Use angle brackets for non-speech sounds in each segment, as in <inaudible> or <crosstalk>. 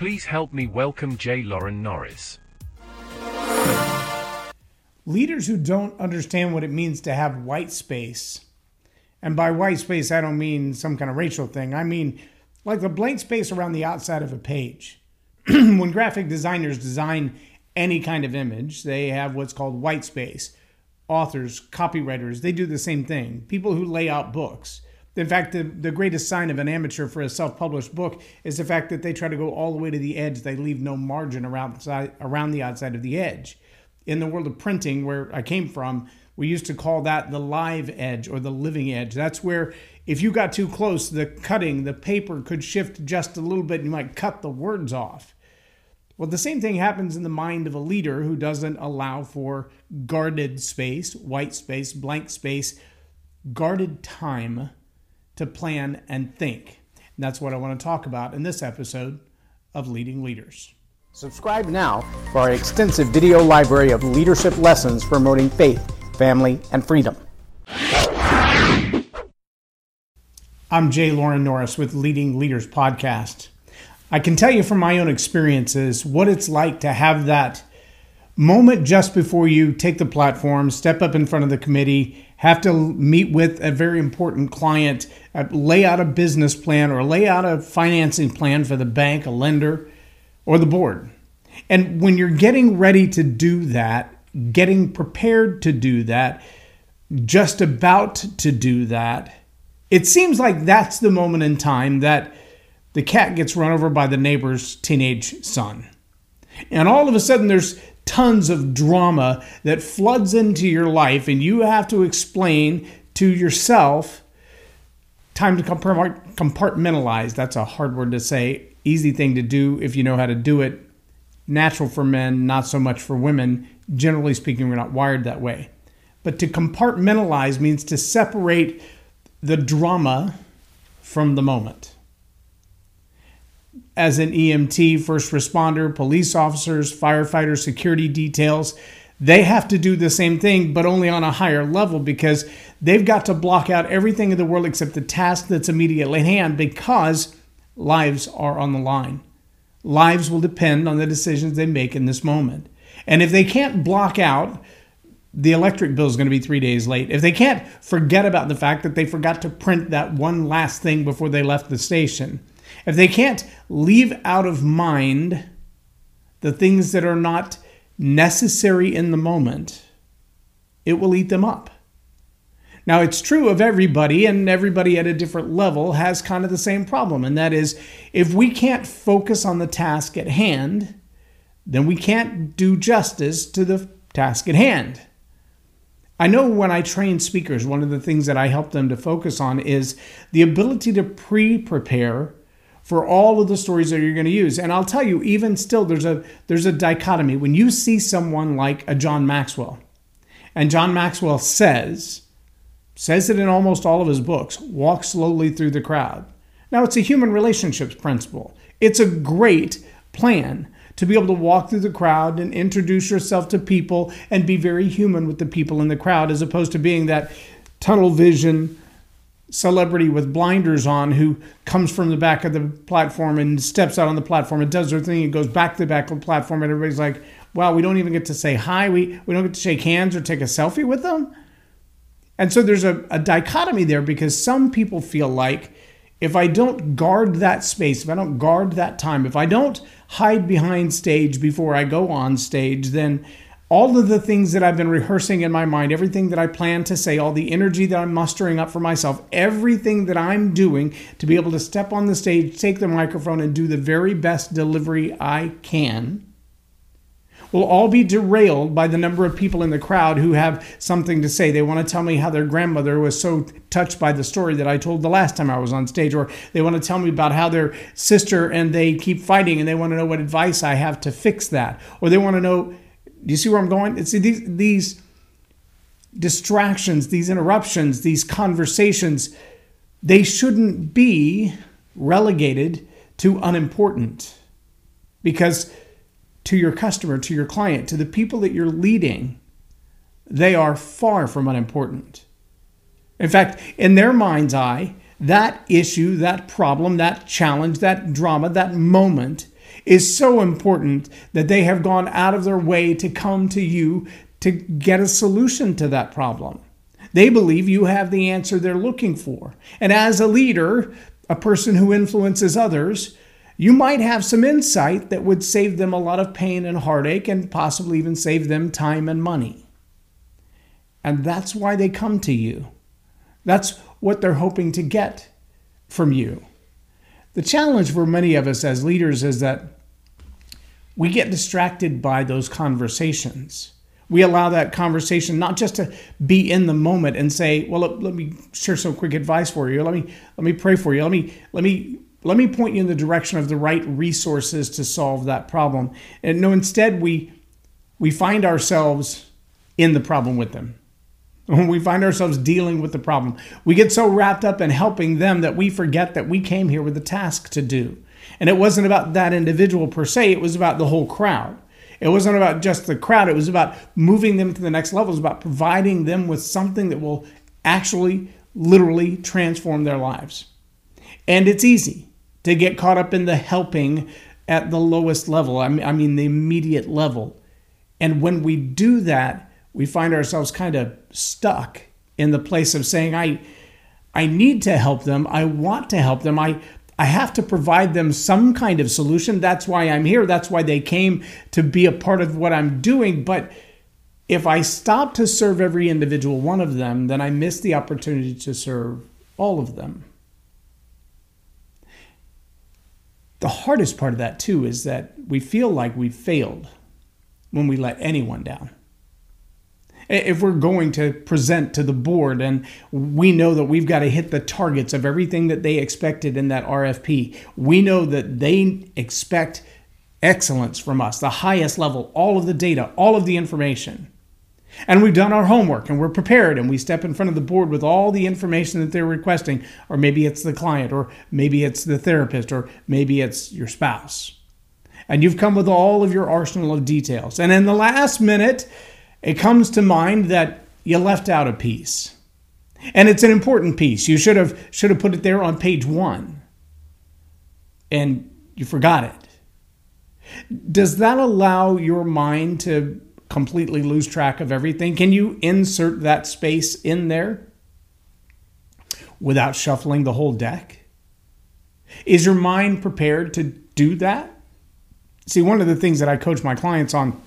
Please help me welcome J. Loren Norris. Leaders who don't understand what it means to have white space, and by white space, I don't mean some kind of racial thing, I mean like the blank space around the outside of a page. <clears throat> when graphic designers design any kind of image, they have what's called white space. Authors, copywriters, they do the same thing. People who lay out books. In fact, the, the greatest sign of an amateur for a self published book is the fact that they try to go all the way to the edge. They leave no margin around, around the outside of the edge. In the world of printing, where I came from, we used to call that the live edge or the living edge. That's where if you got too close, the cutting, the paper could shift just a little bit and you might cut the words off. Well, the same thing happens in the mind of a leader who doesn't allow for guarded space, white space, blank space, guarded time to plan and think. And that's what I want to talk about in this episode of Leading Leaders. Subscribe now for our extensive video library of leadership lessons promoting faith, family, and freedom. I'm Jay Loren Norris with Leading Leaders Podcast. I can tell you from my own experiences what it's like to have that moment just before you take the platform, step up in front of the committee, have to meet with a very important client, Uh, lay out a business plan or lay out a financing plan for the bank, a lender, or the board. And when you're getting ready to do that, getting prepared to do that, just about to do that, it seems like that's the moment in time that the cat gets run over by the neighbor's teenage son. And all of a sudden, there's tons of drama that floods into your life, and you have to explain to yourself time to compartmentalize. That's a hard word to say. Easy thing to do if you know how to do it. Natural for men, not so much for women. Generally speaking, we're not wired that way. But to compartmentalize means to separate the drama from the moment as an EMT, first responder, police officers, firefighters, security details, they have to do the same thing, but only on a higher level because they've got to block out everything in the world except the task that's immediately at hand because lives are on the line. Lives will depend on the decisions they make in this moment. And if they can't block out, the electric bill is going to be three days late. If they can't forget about the fact that they forgot to print that one last thing before they left the station, if they can't leave out of mind the things that are not necessary in the moment, it will eat them up. Now, it's true of everybody, and everybody at a different level has kind of the same problem, and that is if we can't focus on the task at hand, then we can't do justice to the task at hand. I know when I train speakers, one of the things that I help them to focus on is the ability to pre prepare for all of the stories that you're going to use. And I'll tell you, even still, there's a there's a dichotomy when you see someone like a John Maxwell, and John Maxwell says says it in almost all of his books. Walk slowly through the crowd. Now, it's a human relationships principle. It's a great plan to be able to walk through the crowd and introduce yourself to people and be very human with the people in the crowd, as opposed to being that tunnel vision celebrity with blinders on who comes from the back of the platform and steps out on the platform and does their thing and goes back to the back of the platform and everybody's like, wow, we don't even get to say hi. We, we don't get to shake hands or take a selfie with them. And so there's a, a dichotomy there because some people feel like if I don't guard that space, if I don't guard that time, if I don't hide behind stage before I go on stage, then all of the things that I've been rehearsing in my mind, everything that I plan to say, all the energy that I'm mustering up for myself, everything that I'm doing to be able to step on the stage, take the microphone, and do the very best delivery I can will all be derailed by the number of people in the crowd who have something to say. They want to tell me how their grandmother was so touched by the story that I told the last time I was on stage, or they want to tell me about how their sister and they keep fighting and they want to know what advice I have to fix that, or they want to know you see where I'm going? It's these these distractions, these interruptions, these conversations, they shouldn't be relegated to unimportant. Because to your customer, to your client, to the people that you're leading, they are far from unimportant. In fact, in their mind's eye, that issue, that problem, that challenge, that drama, that moment is so important that they have gone out of their way to come to you to get a solution to that problem. They believe you have the answer they're looking for. And as a leader, a person who influences others, you might have some insight that would save them a lot of pain and heartache and possibly even save them time and money. And that's why they come to you. That's what they're hoping to get from you. The challenge for many of us as leaders is that we get distracted by those conversations. We allow that conversation not just to be in the moment and say, "Well, let, let me share some quick advice for you. Let me let me pray for you. Let me let me let me point you in the direction of the right resources to solve that problem." And no, instead we we find ourselves in the problem with them when we find ourselves dealing with the problem. We get so wrapped up in helping them that we forget that we came here with a task to do. And it wasn't about that individual per se, it was about the whole crowd. It wasn't about just the crowd, it was about moving them to the next level. It was about providing them with something that will actually, literally transform their lives. And it's easy to get caught up in the helping at the lowest level, I mean, I mean the immediate level. And when we do that, we find ourselves kind of stuck in the place of saying, I, I need to help them. I want to help them. I, I have to provide them some kind of solution. That's why I'm here. That's why they came to be a part of what I'm doing. But if I stop to serve every individual one of them, then I miss the opportunity to serve all of them. The hardest part of that, too, is that we feel like we've failed when we let anyone down if we're going to present to the board and we know that we've got to hit the targets of everything that they expected in that RFP, we know that they expect excellence from us, the highest level, all of the data, all of the information. And we've done our homework and we're prepared and we step in front of the board with all the information that they're requesting, or maybe it's the client, or maybe it's the therapist, or maybe it's your spouse. And you've come with all of your arsenal of details. And in the last minute, it comes to mind that you left out a piece. And it's an important piece. You should have should have put it there on page 1. And you forgot it. Does that allow your mind to completely lose track of everything? Can you insert that space in there without shuffling the whole deck? Is your mind prepared to do that? See, one of the things that I coach my clients on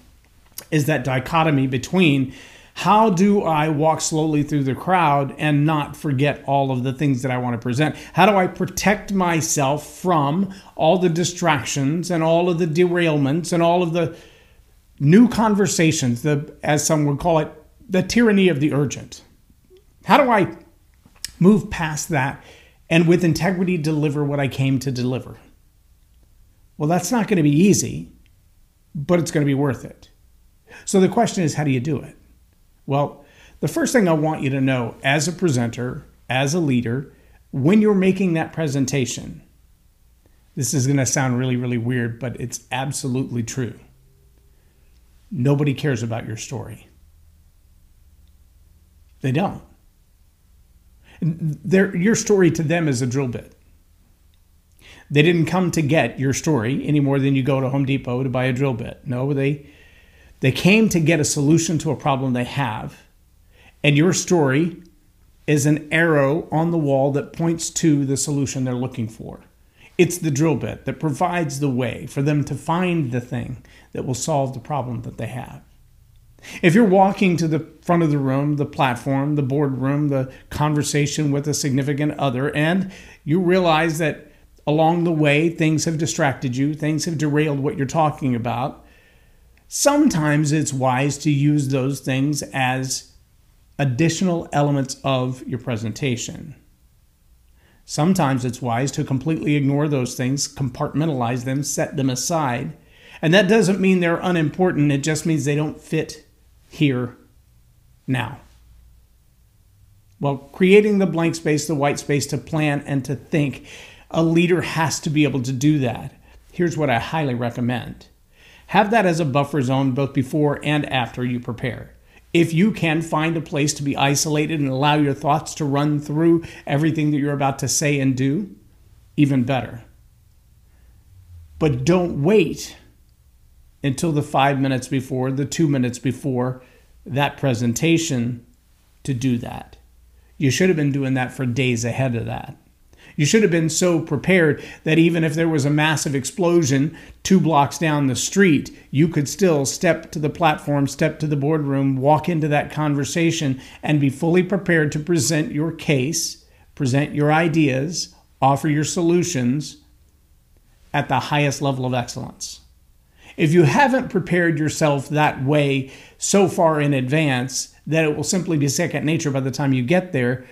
is that dichotomy between how do I walk slowly through the crowd and not forget all of the things that I want to present? How do I protect myself from all the distractions and all of the derailments and all of the new conversations, the as some would call it, the tyranny of the urgent? How do I move past that and with integrity deliver what I came to deliver? Well, that's not going to be easy, but it's going to be worth it. So the question is, how do you do it? Well, the first thing I want you to know as a presenter, as a leader, when you're making that presentation, this is going to sound really, really weird, but it's absolutely true. Nobody cares about your story. They don't. Their, your story to them is a drill bit. They didn't come to get your story any more than you go to Home Depot to buy a drill bit. No, they they came to get a solution to a problem they have. And your story is an arrow on the wall that points to the solution they're looking for. It's the drill bit that provides the way for them to find the thing that will solve the problem that they have. If you're walking to the front of the room, the platform, the boardroom, the conversation with a significant other, and you realize that along the way things have distracted you, things have derailed what you're talking about, Sometimes it's wise to use those things as additional elements of your presentation. Sometimes it's wise to completely ignore those things, compartmentalize them, set them aside. And that doesn't mean they're unimportant, it just means they don't fit here now. Well, creating the blank space, the white space to plan and to think, a leader has to be able to do that. Here's what I highly recommend have that as a buffer zone both before and after you prepare. If you can find a place to be isolated and allow your thoughts to run through everything that you're about to say and do, even better. But don't wait until the five minutes before, the two minutes before that presentation to do that. You should have been doing that for days ahead of that. You should have been so prepared that even if there was a massive explosion two blocks down the street, you could still step to the platform, step to the boardroom, walk into that conversation, and be fully prepared to present your case, present your ideas, offer your solutions at the highest level of excellence. If you haven't prepared yourself that way so far in advance that it will simply be second nature by the time you get there,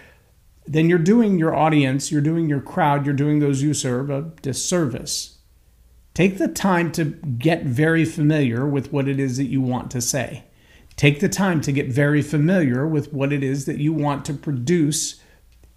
then you're doing your audience, you're doing your crowd, you're doing those you serve a disservice. Take the time to get very familiar with what it is that you want to say. Take the time to get very familiar with what it is that you want to produce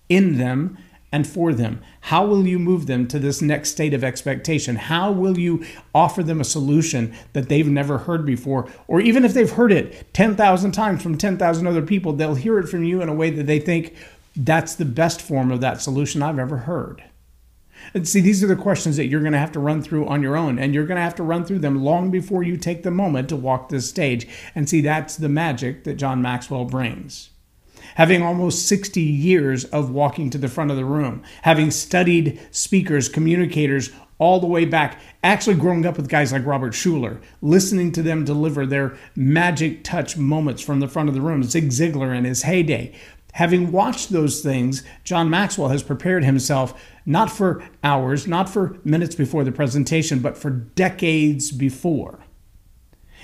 in them and for them? How will you move them to this next state of expectation? How will you offer them a solution that they've never heard before? Or even if they've heard it 10,000 times from 10,000 other people, they'll hear it from you in a way that they think that's the best form of that solution I've ever heard. And see, these are the questions that you're going to have to run through on your own, and you're going to have to run through them long before you take the moment to walk this stage. And see, that's the magic that John Maxwell brings having almost 60 years of walking to the front of the room, having studied speakers, communicators all the way back, actually growing up with guys like Robert Schuller, listening to them deliver their magic touch moments from the front of the room, Zig Ziglar in his heyday. Having watched those things, John Maxwell has prepared himself not for hours, not for minutes before the presentation, but for decades before.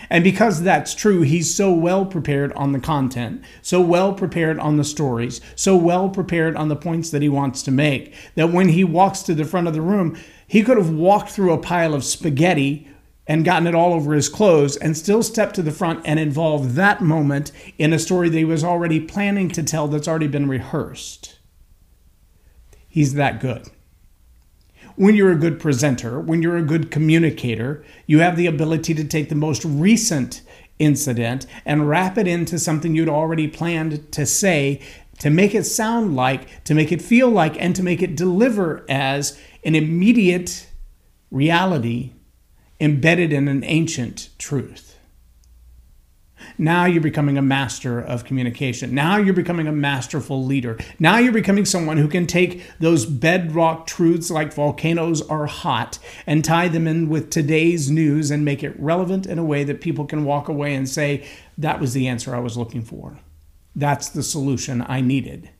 And because that's true, he's so well prepared on the content, so well prepared on the stories, so well prepared on the points that he wants to make, that when he walks to the front of the room, he could have walked through a pile of spaghetti and gotten it all over his clothes and still stepped to the front and involved that moment in a story that he was already planning to tell that's already been rehearsed. He's that good when you're a good presenter, when you're a good communicator, you have the ability to take the most recent incident and wrap it into something you'd already planned to say to make it sound like, to make it feel like, and to make it deliver as an immediate reality embedded in an ancient truth. Now you're becoming a master of communication. Now you're becoming a masterful leader. Now you're becoming someone who can take those bedrock truths like volcanoes are hot and tie them in with today's news and make it relevant in a way that people can walk away and say, that was the answer I was looking for. That's the solution I needed.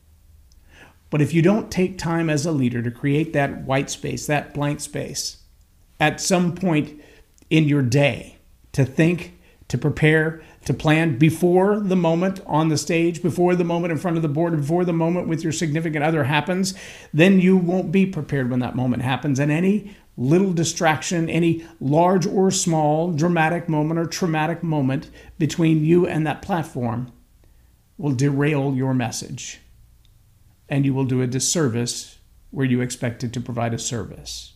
But if you don't take time as a leader to create that white space, that blank space, at some point in your day, to think, to prepare, to plan before the moment on the stage, before the moment in front of the board, before the moment with your significant other happens, then you won't be prepared when that moment happens. And any little distraction, any large or small dramatic moment or traumatic moment between you and that platform will derail your message. And you will do a disservice where you expected to provide a service.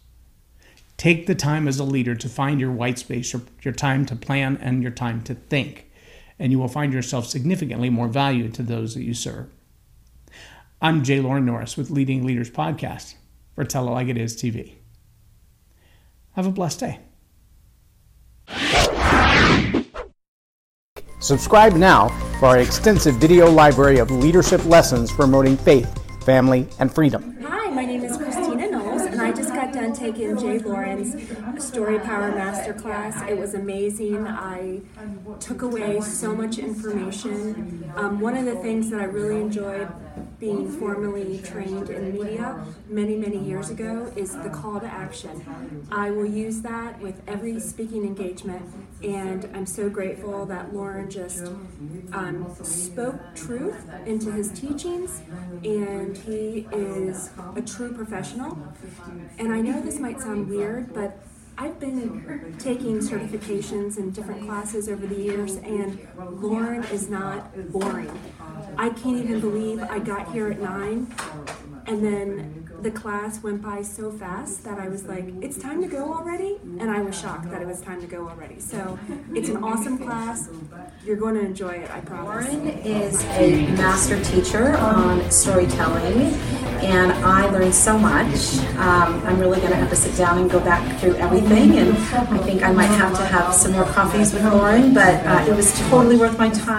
Take the time as a leader to find your white space, your, your time to plan, and your time to think and you will find yourself significantly more valued to those that you serve. I'm J. Loren Norris with Leading Leaders Podcast for Tell It Like It Is TV. Have a blessed day. Subscribe now for our extensive video library of leadership lessons promoting faith, family, and freedom. Hi, my name is Christina Knowles, and I done Jay Loren's Story Power Masterclass. It was amazing. I took away so much information. Um, one of the things that I really enjoyed being formally trained in media many, many years ago is the call to action. I will use that with every speaking engagement, and I'm so grateful that Loren just um, spoke truth into his teachings, and he is a true professional. And I know this might sound weird, but I've been taking certifications in different classes over the years, and Loren is not boring. I can't even believe I got here at nine, and then the class went by so fast that I was like, it's time to go already? And I was shocked that it was time to go already. So it's an awesome class. You're going to enjoy it, I promise. Loren is a master teacher on storytelling, and I learned so much. Um, I'm really going to have to sit down and go back through everything, and I think I might have to have some more coffees with Loren, but uh, it was totally worth my time.